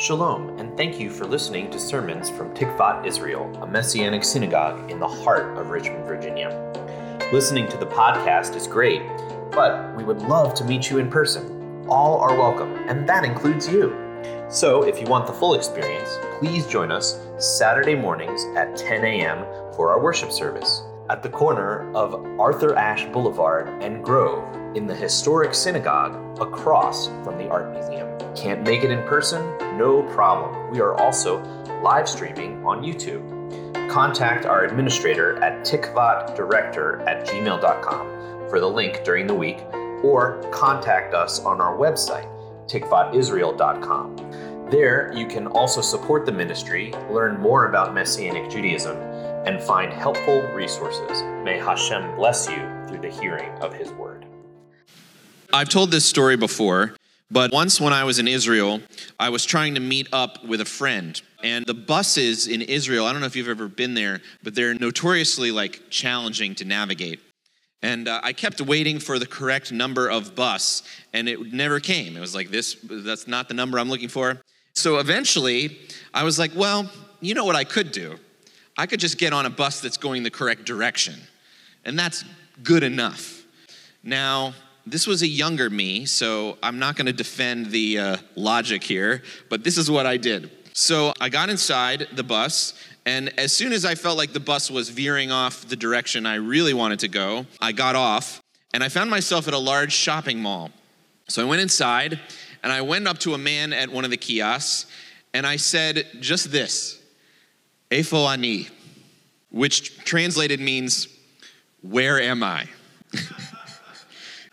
Shalom, and thank you for listening to sermons from Tikvat Israel, a Messianic synagogue in the heart of Richmond, Virginia. Listening to the podcast is great, but we would love to meet you in person. All are welcome, and that includes you. So, if you want the full experience, please join us Saturday mornings at 10 a.m. for our worship service at the corner of Arthur Ashe Boulevard and Grove in the historic synagogue across from the Art Museum. Can't make it in person? No problem. We are also live streaming on YouTube. Contact our administrator at tikvatdirector at gmail.com for the link during the week, or contact us on our website, tikvatisrael.com. There, you can also support the ministry, learn more about Messianic Judaism, and find helpful resources. May Hashem bless you through the hearing of His word. I've told this story before, but once when I was in Israel, I was trying to meet up with a friend. And the buses in Israel, I don't know if you've ever been there, but they're notoriously like challenging to navigate. And uh, I kept waiting for the correct number of bus, and it never came. It was like, this, that's not the number I'm looking for. So eventually, I was like, well, you know what I could do? I could just get on a bus that's going the correct direction, and that's good enough. Now, this was a younger me, so I'm not going to defend the uh, logic here, but this is what I did. So I got inside the bus, and as soon as I felt like the bus was veering off the direction I really wanted to go, I got off, and I found myself at a large shopping mall. So I went inside, and I went up to a man at one of the kiosks, and I said just this Eifo ani, which translated means, Where am I?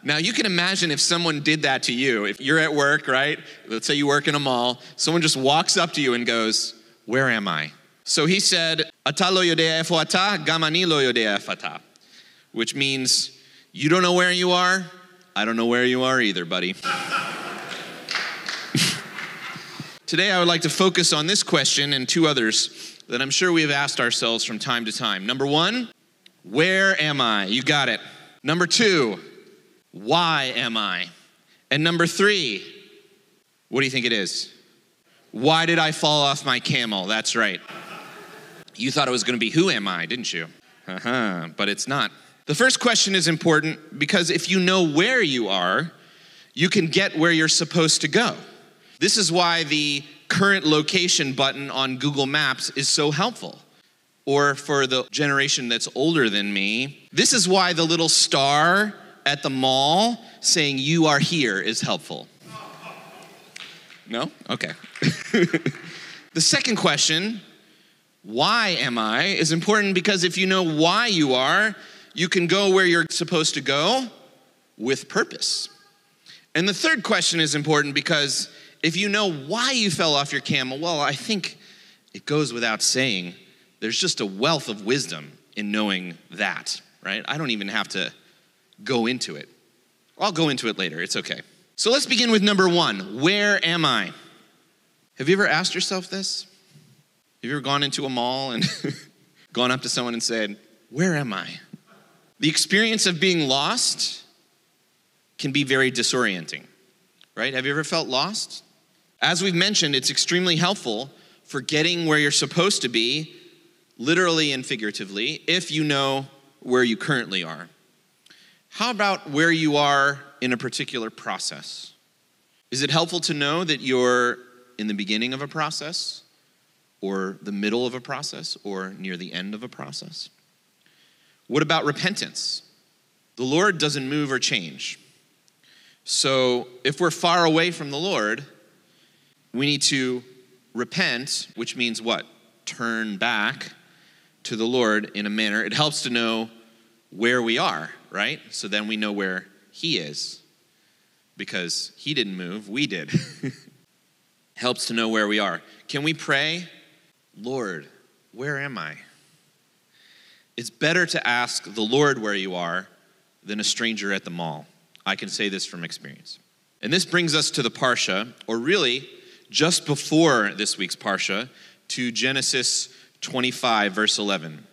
now, you can imagine if someone did that to you. If you're at work, right? Let's say you work in a mall, someone just walks up to you and goes, Where am I? So he said, Ata lo yodea efo ata, gamani lo yodea efata, which means, You don't know where you are, I don't know where you are either, buddy. Today, I would like to focus on this question and two others that I'm sure we have asked ourselves from time to time. Number one, where am I? You got it. Number two, why am I? And number three, what do you think it is? Why did I fall off my camel? That's right. You thought it was going to be who am I, didn't you? Uh-huh, but it's not. The first question is important because if you know where you are, you can get where you're supposed to go. This is why the current location button on Google Maps is so helpful. Or for the generation that's older than me, this is why the little star at the mall saying you are here is helpful. No? Okay. the second question, why am I, is important because if you know why you are, you can go where you're supposed to go with purpose. And the third question is important because if you know why you fell off your camel, well, I think it goes without saying. There's just a wealth of wisdom in knowing that, right? I don't even have to go into it. I'll go into it later. It's okay. So let's begin with number one Where am I? Have you ever asked yourself this? Have you ever gone into a mall and gone up to someone and said, Where am I? The experience of being lost can be very disorienting, right? Have you ever felt lost? As we've mentioned, it's extremely helpful for getting where you're supposed to be, literally and figuratively, if you know where you currently are. How about where you are in a particular process? Is it helpful to know that you're in the beginning of a process, or the middle of a process, or near the end of a process? What about repentance? The Lord doesn't move or change. So if we're far away from the Lord, we need to repent, which means what? Turn back to the Lord in a manner. It helps to know where we are, right? So then we know where He is. Because He didn't move, we did. helps to know where we are. Can we pray, Lord, where am I? It's better to ask the Lord where you are than a stranger at the mall. I can say this from experience. And this brings us to the Parsha, or really, just before this week's Parsha to Genesis 25, verse 11.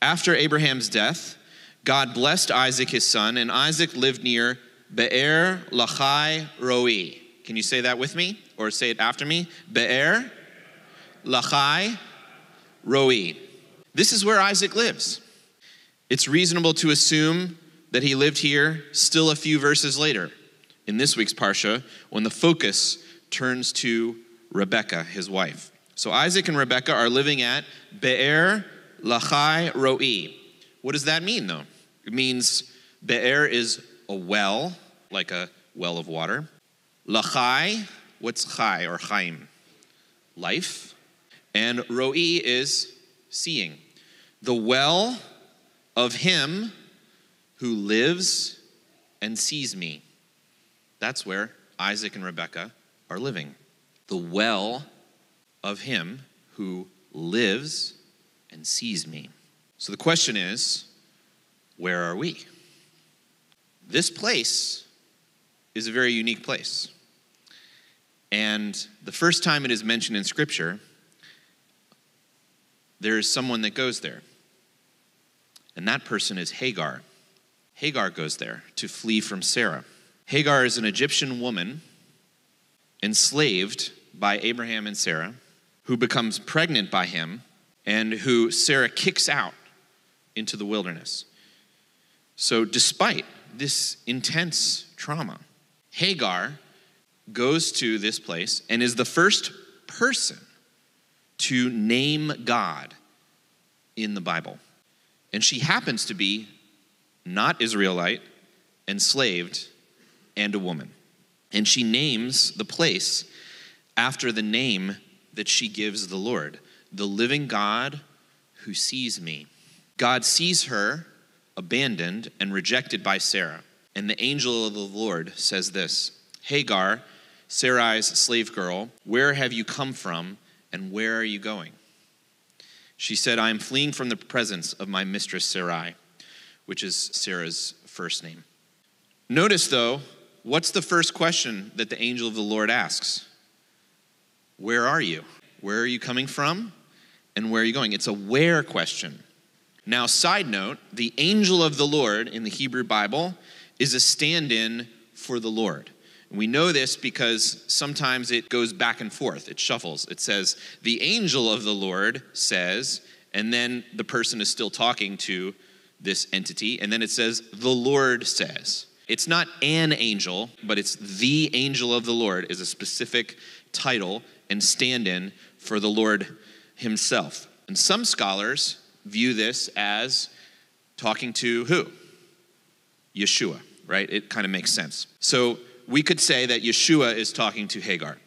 After Abraham's death, God blessed Isaac his son, and Isaac lived near Be'er Lachai Roi. Can you say that with me or say it after me? Be'er, Lachai, Roi. This is where Isaac lives. It's reasonable to assume that he lived here still a few verses later in this week's Parsha when the focus turns to Rebekah, his wife. So Isaac and Rebekah are living at Be'er Lachai Roi. What does that mean, though? It means Be'er is a well, like a well of water. Lachai, what's chai or chaim? Life. And Roi is seeing. The well of him who lives and sees me. That's where Isaac and Rebekah are living. The well of him who lives and sees me. So the question is where are we? This place is a very unique place. And the first time it is mentioned in Scripture, there is someone that goes there. And that person is Hagar. Hagar goes there to flee from Sarah. Hagar is an Egyptian woman enslaved by Abraham and Sarah, who becomes pregnant by him, and who Sarah kicks out into the wilderness. So, despite this intense trauma, Hagar goes to this place and is the first person to name God in the Bible. And she happens to be not Israelite, enslaved, and a woman. And she names the place after the name that she gives the Lord, the living God who sees me. God sees her abandoned and rejected by Sarah. And the angel of the Lord says this Hagar, Sarai's slave girl, where have you come from and where are you going? She said, I am fleeing from the presence of my mistress Sarai, which is Sarah's first name. Notice, though, what's the first question that the angel of the Lord asks? Where are you? Where are you coming from? And where are you going? It's a where question. Now, side note the angel of the Lord in the Hebrew Bible is a stand in for the Lord. And we know this because sometimes it goes back and forth, it shuffles. It says, The angel of the Lord says, and then the person is still talking to this entity, and then it says, The Lord says. It's not an angel, but it's the angel of the Lord is a specific title and stand in for the Lord himself. And some scholars view this as talking to who? Yeshua, right? It kind of makes sense. So we could say that Yeshua is talking to Hagar.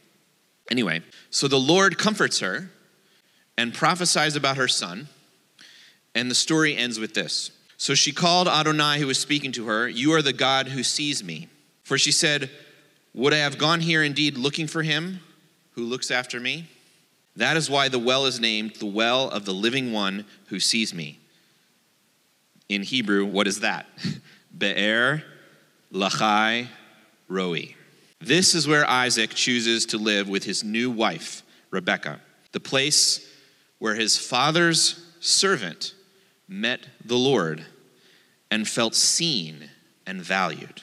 Anyway, so the Lord comforts her and prophesies about her son. And the story ends with this. So she called Adonai, who was speaking to her, You are the God who sees me. For she said, Would I have gone here indeed looking for him who looks after me? That is why the well is named the well of the living one who sees me. In Hebrew, what is that? Be'er Lachai Roi. This is where Isaac chooses to live with his new wife, Rebekah, the place where his father's servant met the Lord and felt seen and valued.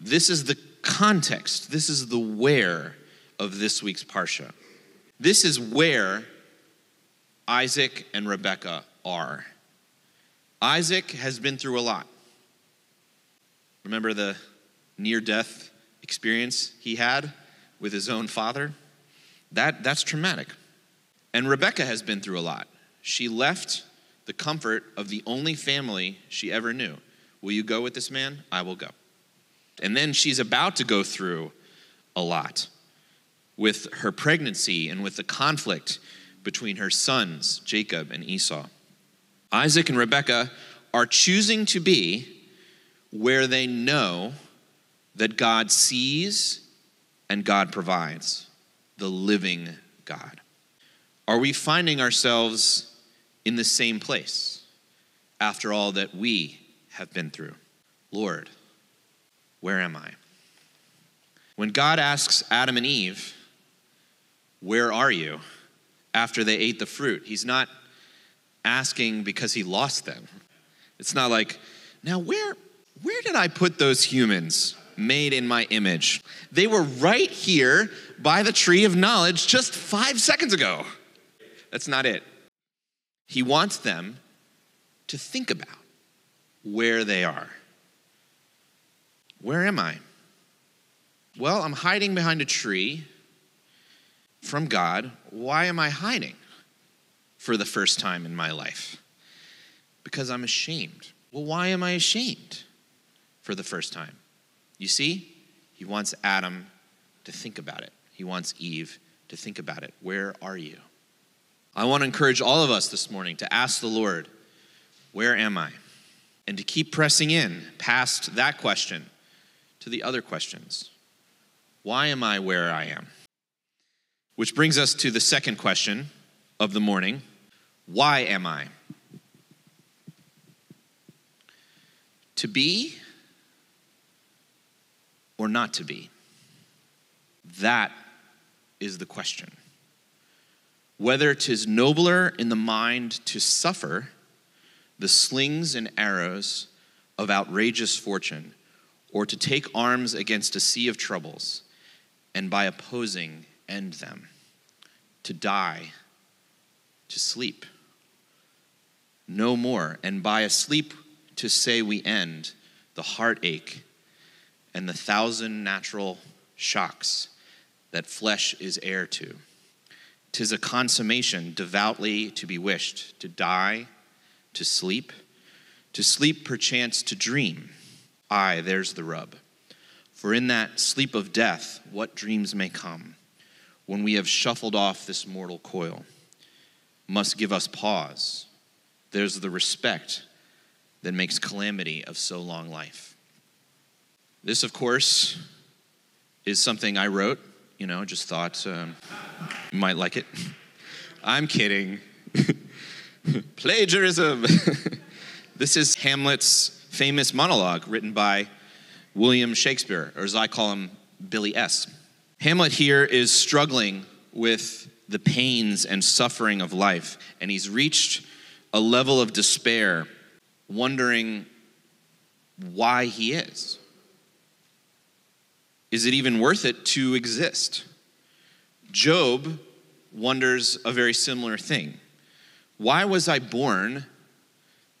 This is the context, this is the where of this week's Parsha. This is where Isaac and Rebekah are. Isaac has been through a lot. Remember the near death experience he had with his own father? That, that's traumatic. And Rebecca has been through a lot. She left the comfort of the only family she ever knew. Will you go with this man? I will go. And then she's about to go through a lot with her pregnancy and with the conflict between her sons, Jacob and Esau. Isaac and Rebekah are choosing to be where they know that God sees and God provides, the living God. Are we finding ourselves in the same place after all that we have been through? Lord, where am I? When God asks Adam and Eve, Where are you? after they ate the fruit, He's not asking because He lost them. It's not like, Now, where, where did I put those humans made in my image. They were right here by the tree of knowledge just five seconds ago. That's not it. He wants them to think about where they are. Where am I? Well, I'm hiding behind a tree from God. Why am I hiding for the first time in my life? Because I'm ashamed. Well, why am I ashamed for the first time? You see, he wants Adam to think about it, he wants Eve to think about it. Where are you? I want to encourage all of us this morning to ask the Lord, Where am I? And to keep pressing in past that question to the other questions. Why am I where I am? Which brings us to the second question of the morning Why am I? To be or not to be? That is the question. Whether 'tis nobler in the mind to suffer the slings and arrows of outrageous fortune, or to take arms against a sea of troubles, and by opposing end them, to die, to sleep, no more, and by a sleep to say we end the heartache and the thousand natural shocks that flesh is heir to. Tis a consummation devoutly to be wished, to die, to sleep, to sleep perchance to dream. Aye, there's the rub. For in that sleep of death, what dreams may come when we have shuffled off this mortal coil must give us pause. There's the respect that makes calamity of so long life. This, of course, is something I wrote, you know, just thought um, you might like it. I'm kidding. Plagiarism. this is Hamlet's famous monologue written by William Shakespeare, or as I call him, Billy S. Hamlet here is struggling with the pains and suffering of life, and he's reached a level of despair, wondering why he is. Is it even worth it to exist? Job wonders a very similar thing. Why was I born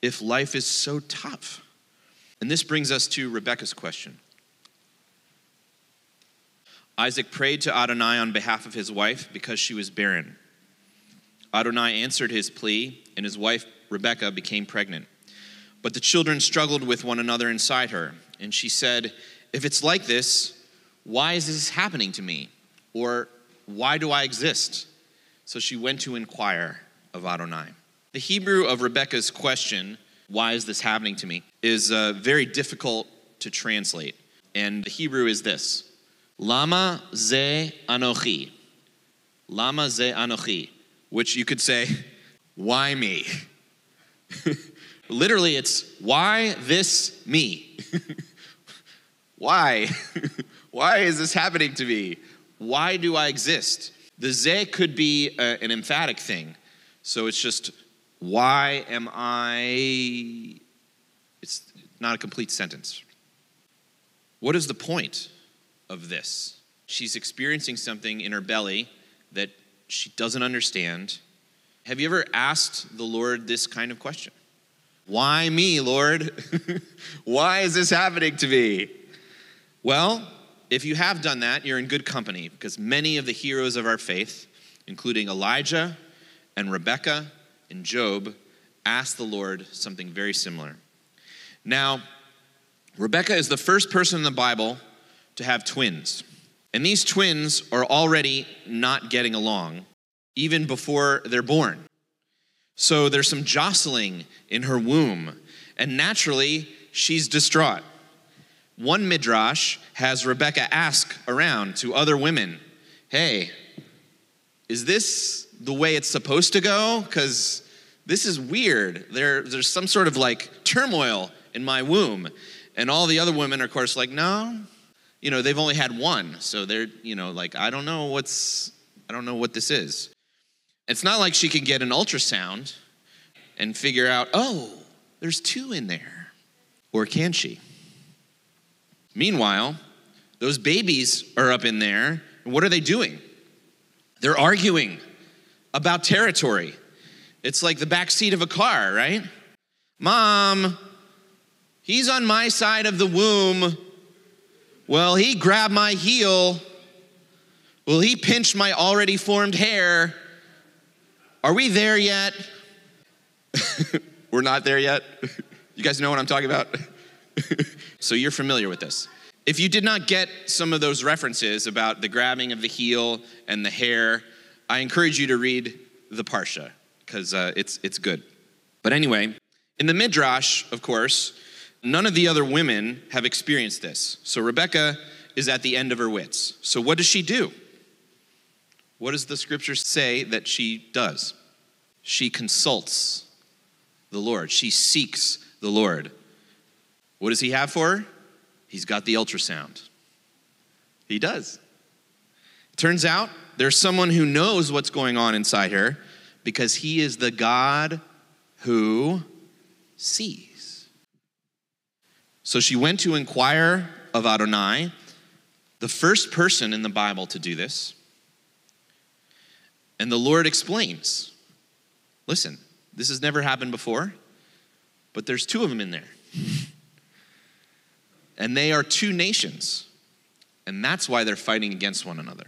if life is so tough? And this brings us to Rebecca's question. Isaac prayed to Adonai on behalf of his wife because she was barren. Adonai answered his plea, and his wife Rebecca became pregnant. But the children struggled with one another inside her, and she said, If it's like this, why is this happening to me? Or why do I exist? So she went to inquire of Adonai. The Hebrew of Rebecca's question, why is this happening to me, is uh, very difficult to translate. And the Hebrew is this Lama ze anochi. Lama ze anochi, which you could say, why me? Literally, it's why this me? why? why is this happening to me? Why do I exist? The ze could be a, an emphatic thing. So it's just, why am I? It's not a complete sentence. What is the point of this? She's experiencing something in her belly that she doesn't understand. Have you ever asked the Lord this kind of question? Why me, Lord? Why is this happening to me? Well, if you have done that, you're in good company because many of the heroes of our faith, including Elijah and Rebecca and Job, asked the Lord something very similar. Now, Rebecca is the first person in the Bible to have twins. And these twins are already not getting along, even before they're born. So there's some jostling in her womb, and naturally, she's distraught. One midrash has Rebecca ask around to other women, Hey, is this the way it's supposed to go? Because this is weird. There, there's some sort of like turmoil in my womb. And all the other women are, of course, like, No, you know, they've only had one. So they're, you know, like, I don't know what's, I don't know what this is. It's not like she can get an ultrasound and figure out, oh, there's two in there. Or can she? Meanwhile, those babies are up in there, and what are they doing? They're arguing about territory. It's like the back seat of a car, right? Mom, he's on my side of the womb. Well, he grabbed my heel. Well, he pinched my already formed hair. Are we there yet? We're not there yet. You guys know what I'm talking about? so you're familiar with this. If you did not get some of those references about the grabbing of the heel and the hair, I encourage you to read the Parsha because uh, it's, it's good. But anyway, in the Midrash, of course, none of the other women have experienced this. So Rebecca is at the end of her wits. So what does she do? What does the scripture say that she does? She consults the Lord, she seeks the Lord. What does he have for her? He's got the ultrasound. He does. Turns out there's someone who knows what's going on inside her because he is the God who sees. So she went to inquire of Adonai, the first person in the Bible to do this. And the Lord explains listen, this has never happened before, but there's two of them in there. and they are two nations. And that's why they're fighting against one another.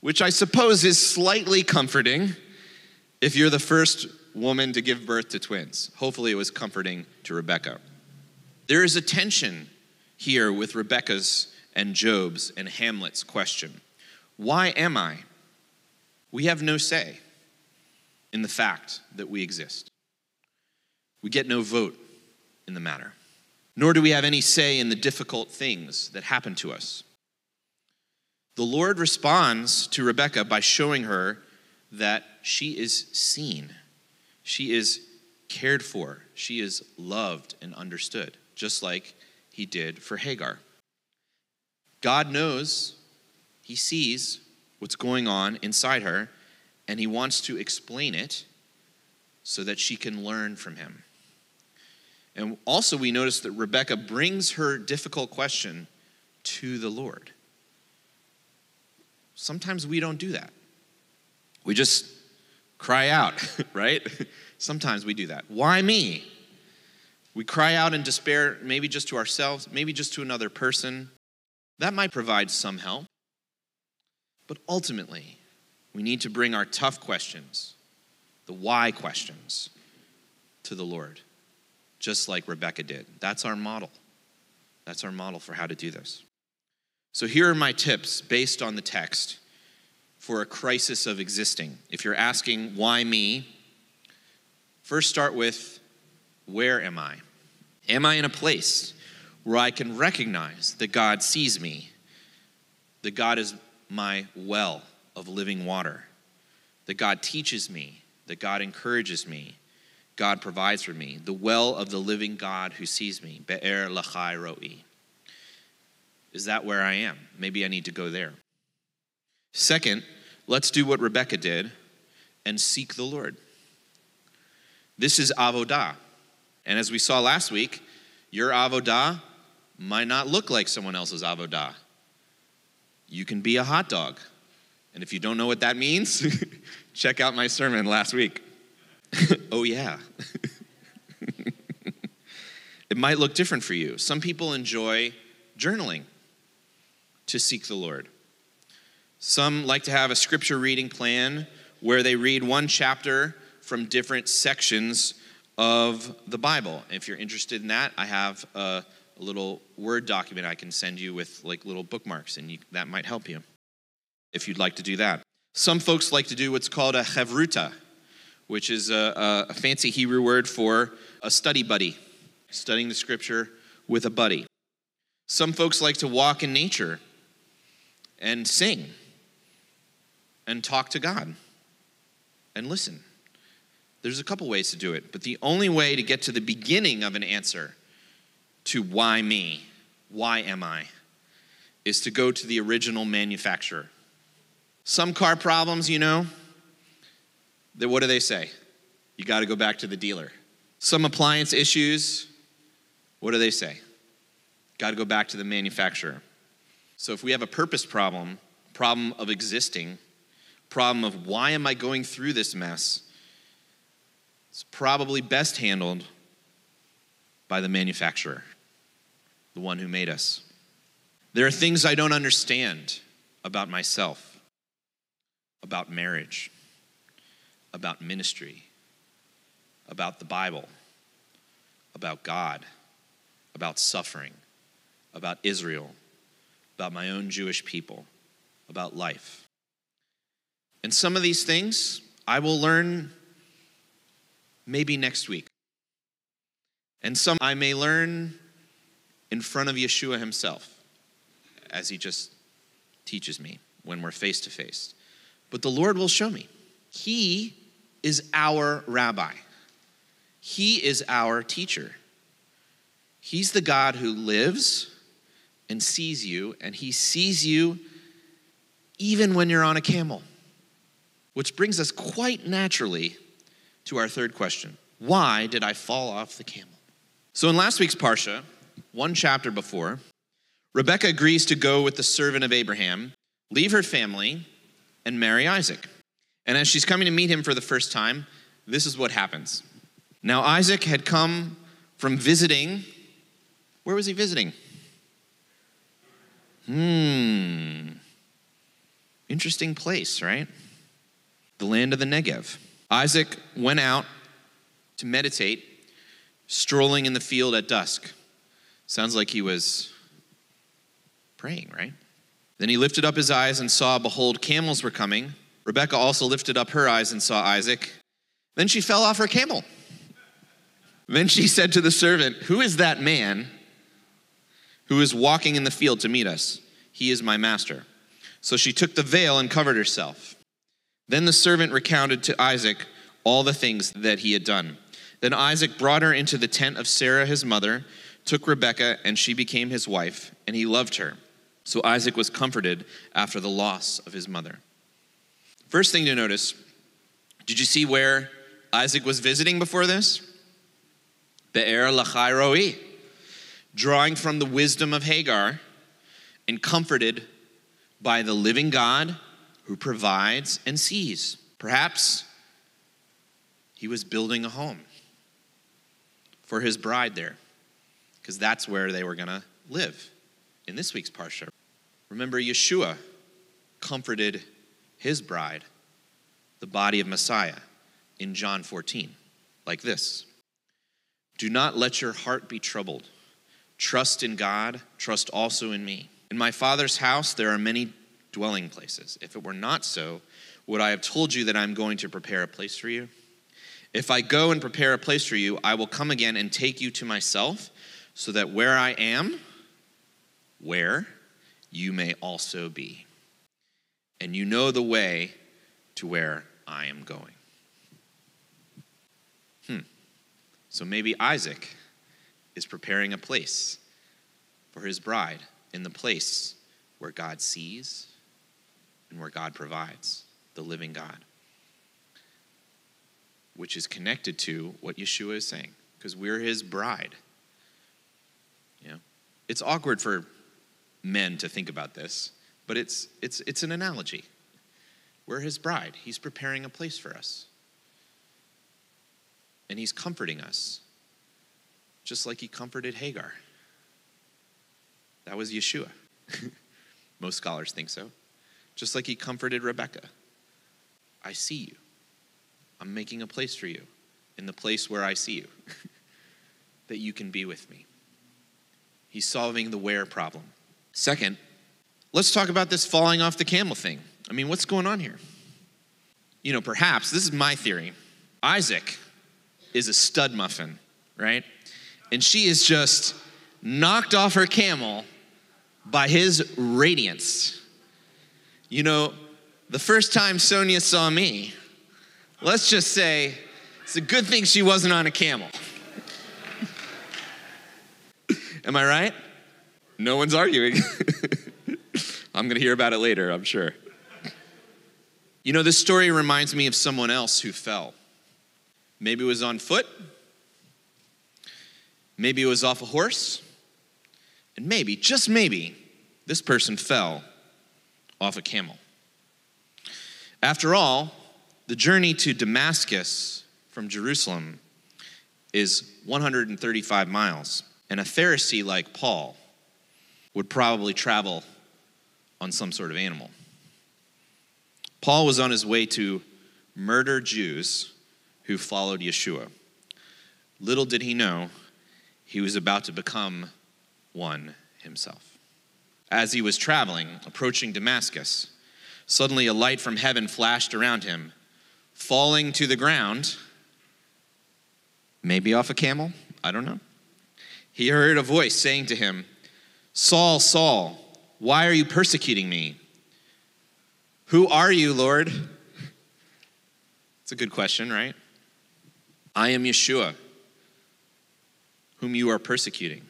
Which I suppose is slightly comforting if you're the first woman to give birth to twins. Hopefully, it was comforting to Rebecca. There is a tension here with Rebecca's and Job's and Hamlet's question Why am I? We have no say in the fact that we exist. We get no vote in the matter, nor do we have any say in the difficult things that happen to us. The Lord responds to Rebecca by showing her that she is seen, she is cared for, she is loved and understood, just like he did for Hagar. God knows, he sees what's going on inside her, and he wants to explain it so that she can learn from him. And also, we notice that Rebecca brings her difficult question to the Lord. Sometimes we don't do that. We just cry out, right? Sometimes we do that. Why me? We cry out in despair, maybe just to ourselves, maybe just to another person. That might provide some help. But ultimately, we need to bring our tough questions, the why questions, to the Lord, just like Rebecca did. That's our model. That's our model for how to do this. So, here are my tips based on the text for a crisis of existing. If you're asking, why me? First, start with, where am I? Am I in a place where I can recognize that God sees me, that God is my well of living water, that God teaches me, that God encourages me, God provides for me, the well of the living God who sees me, Be'er Lachai Roi. Is that where I am? Maybe I need to go there. Second, let's do what Rebecca did and seek the Lord. This is avodah. And as we saw last week, your avodah might not look like someone else's avodah. You can be a hot dog. And if you don't know what that means, check out my sermon last week. oh, yeah. it might look different for you. Some people enjoy journaling to seek the Lord. Some like to have a scripture reading plan where they read one chapter from different sections of the Bible. If you're interested in that, I have a, little Word document I can send you with like little bookmarks, and you, that might help you if you'd like to do that. Some folks like to do what's called a chevruta, which is a, a fancy Hebrew word for a study buddy, studying the scripture with a buddy. Some folks like to walk in nature and sing and talk to God and listen. There's a couple ways to do it, but the only way to get to the beginning of an answer to why me, why am I, is to go to the original manufacturer. Some car problems, you know, that what do they say? You got to go back to the dealer. Some appliance issues, what do they say? got to go back to the manufacturer. So if we have a purpose problem, problem of existing, problem of why am I going through this mess, it's probably best handled by the manufacturer, the one who made us. There are things I don't understand about myself, about marriage, about ministry, about the Bible, about God, about suffering, about Israel, about my own Jewish people, about life. And some of these things I will learn maybe next week. And some I may learn in front of Yeshua himself as he just teaches me when we're face to face. But the Lord will show me. He is our rabbi, He is our teacher. He's the God who lives and sees you, and He sees you even when you're on a camel. Which brings us quite naturally to our third question Why did I fall off the camel? So, in last week's Parsha, one chapter before, Rebecca agrees to go with the servant of Abraham, leave her family, and marry Isaac. And as she's coming to meet him for the first time, this is what happens. Now, Isaac had come from visiting. Where was he visiting? Hmm. Interesting place, right? The land of the Negev. Isaac went out to meditate, strolling in the field at dusk. Sounds like he was praying, right? Then he lifted up his eyes and saw, behold, camels were coming. Rebekah also lifted up her eyes and saw Isaac. Then she fell off her camel. Then she said to the servant, Who is that man who is walking in the field to meet us? He is my master. So she took the veil and covered herself. Then the servant recounted to Isaac all the things that he had done. Then Isaac brought her into the tent of Sarah his mother, took Rebekah, and she became his wife, and he loved her. So Isaac was comforted after the loss of his mother. First thing to notice did you see where Isaac was visiting before this? Be'er Lachai Roi, drawing from the wisdom of Hagar and comforted by the living God who provides and sees. Perhaps he was building a home for his bride there, because that's where they were going to live in this week's Parsha. Remember, Yeshua comforted his bride, the body of Messiah, in John 14, like this Do not let your heart be troubled. Trust in God, trust also in me. In my Father's house there are many dwelling places. If it were not so, would I have told you that I'm going to prepare a place for you? If I go and prepare a place for you, I will come again and take you to myself, so that where I am, where you may also be. And you know the way to where I am going. Hmm. So maybe Isaac is preparing a place for his bride in the place where God sees and where God provides, the living God, which is connected to what Yeshua is saying, because we're his bride. Know, it's awkward for men to think about this, but it's, it's, it's an analogy. We're his bride, he's preparing a place for us. And he's comforting us, just like he comforted Hagar. That was Yeshua. Most scholars think so just like he comforted Rebecca. I see you. I'm making a place for you in the place where I see you, that you can be with me. He's solving the where problem. Second, let's talk about this falling off the camel thing. I mean, what's going on here? You know, perhaps, this is my theory Isaac is a stud muffin, right? And she is just knocked off her camel by his radiance. You know, the first time Sonia saw me, let's just say it's a good thing she wasn't on a camel. Am I right? No one's arguing. I'm going to hear about it later, I'm sure. You know, this story reminds me of someone else who fell. Maybe it was on foot, maybe it was off a horse, And maybe, just maybe, this person fell off a camel. After all, the journey to Damascus from Jerusalem is 135 miles, and a Pharisee like Paul would probably travel on some sort of animal. Paul was on his way to murder Jews who followed Yeshua. Little did he know he was about to become one himself. As he was traveling, approaching Damascus, suddenly a light from heaven flashed around him. Falling to the ground, maybe off a camel, I don't know. He heard a voice saying to him, Saul, Saul, why are you persecuting me? Who are you, Lord? It's a good question, right? I am Yeshua, whom you are persecuting.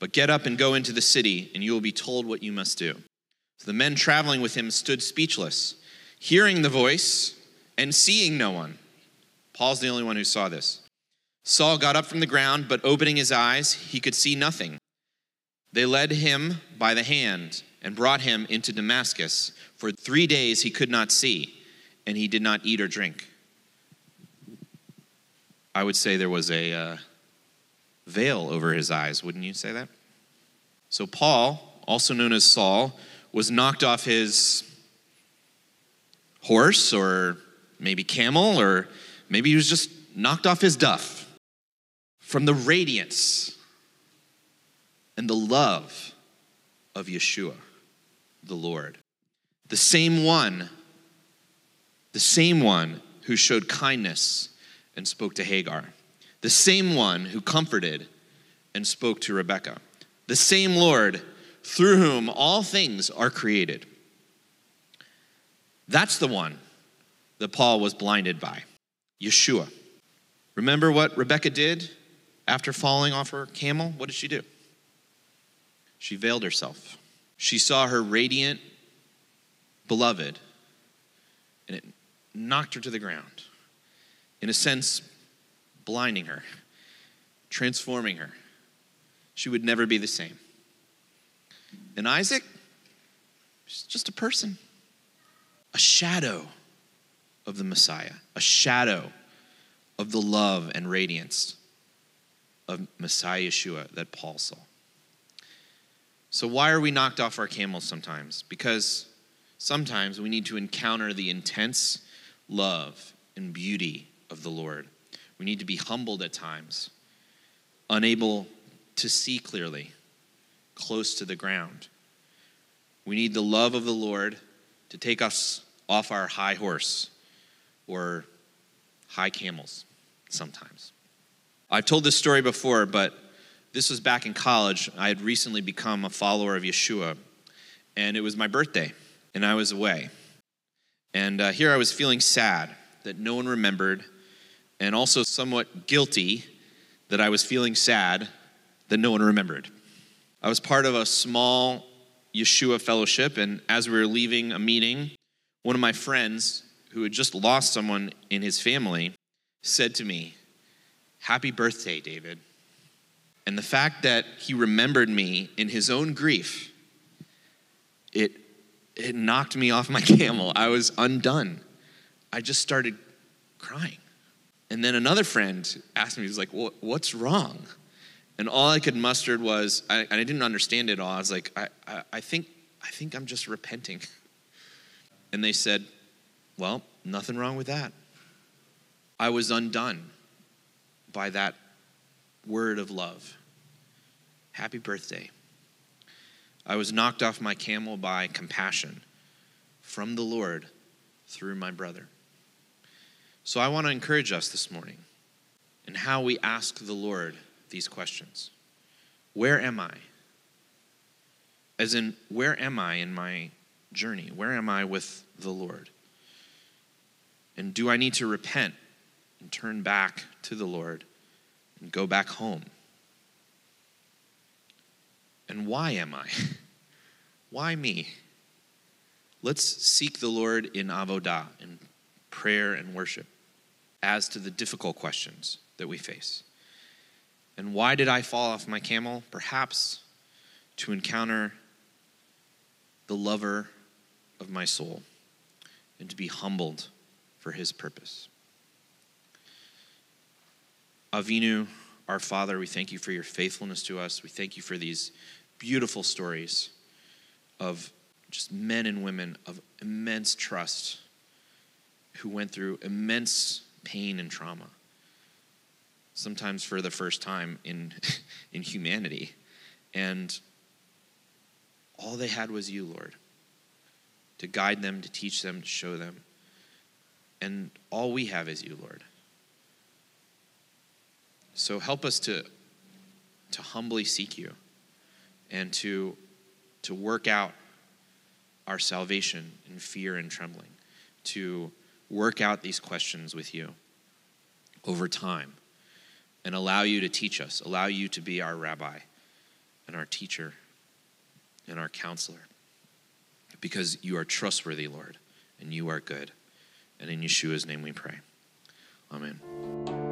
But get up and go into the city, and you will be told what you must do. So the men traveling with him stood speechless, hearing the voice and seeing no one. Paul's the only one who saw this. Saul got up from the ground, but opening his eyes, he could see nothing. They led him by the hand and brought him into Damascus. For three days he could not see, and he did not eat or drink. I would say there was a uh, veil over his eyes, wouldn't you say that? So, Paul, also known as Saul, was knocked off his horse or maybe camel, or maybe he was just knocked off his duff from the radiance and the love of Yeshua, the Lord. The same one, the same one who showed kindness and spoke to Hagar, the same one who comforted and spoke to Rebekah, the same Lord through whom all things are created. That's the one that Paul was blinded by, Yeshua. Remember what Rebekah did after falling off her camel? What did she do? She veiled herself. She saw her radiant beloved, and it knocked her to the ground. In a sense, blinding her, transforming her. She would never be the same. And Isaac, he's just a person, a shadow of the Messiah, a shadow of the love and radiance of Messiah Yeshua that Paul saw. So, why are we knocked off our camels sometimes? Because sometimes we need to encounter the intense love and beauty of the Lord. We need to be humbled at times, unable to see clearly, close to the ground. We need the love of the Lord to take us off our high horse or high camels sometimes. I've told this story before, but this was back in college. I had recently become a follower of Yeshua, and it was my birthday, and I was away. And uh, here I was feeling sad that no one remembered, and also somewhat guilty that I was feeling sad that no one remembered. I was part of a small Yeshua fellowship, and as we were leaving a meeting, one of my friends who had just lost someone in his family said to me, Happy birthday, David. And the fact that he remembered me in his own grief, it, it knocked me off my camel. I was undone. I just started crying. And then another friend asked me, he was like, What's wrong? And all I could muster was, I, I didn't understand it all. I was like, I, I, I, think, I think I'm just repenting. And they said, Well, nothing wrong with that. I was undone by that word of love. Happy birthday. I was knocked off my camel by compassion from the Lord through my brother. So I want to encourage us this morning in how we ask the Lord these questions Where am I? As in, where am I in my journey? Where am I with the Lord? And do I need to repent and turn back to the Lord and go back home? And why am I? why me? Let's seek the Lord in avodah, in prayer and worship, as to the difficult questions that we face. And why did I fall off my camel? Perhaps to encounter the lover of my soul and to be humbled for his purpose. Avinu, our Father, we thank you for your faithfulness to us. We thank you for these beautiful stories of just men and women of immense trust who went through immense pain and trauma, sometimes for the first time in, in humanity. And all they had was you, Lord, to guide them, to teach them, to show them. And all we have is you, Lord. So help us to, to humbly seek you and to, to work out our salvation in fear and trembling, to work out these questions with you over time and allow you to teach us, allow you to be our rabbi and our teacher and our counselor. Because you are trustworthy, Lord, and you are good. And in Yeshua's name we pray. Amen.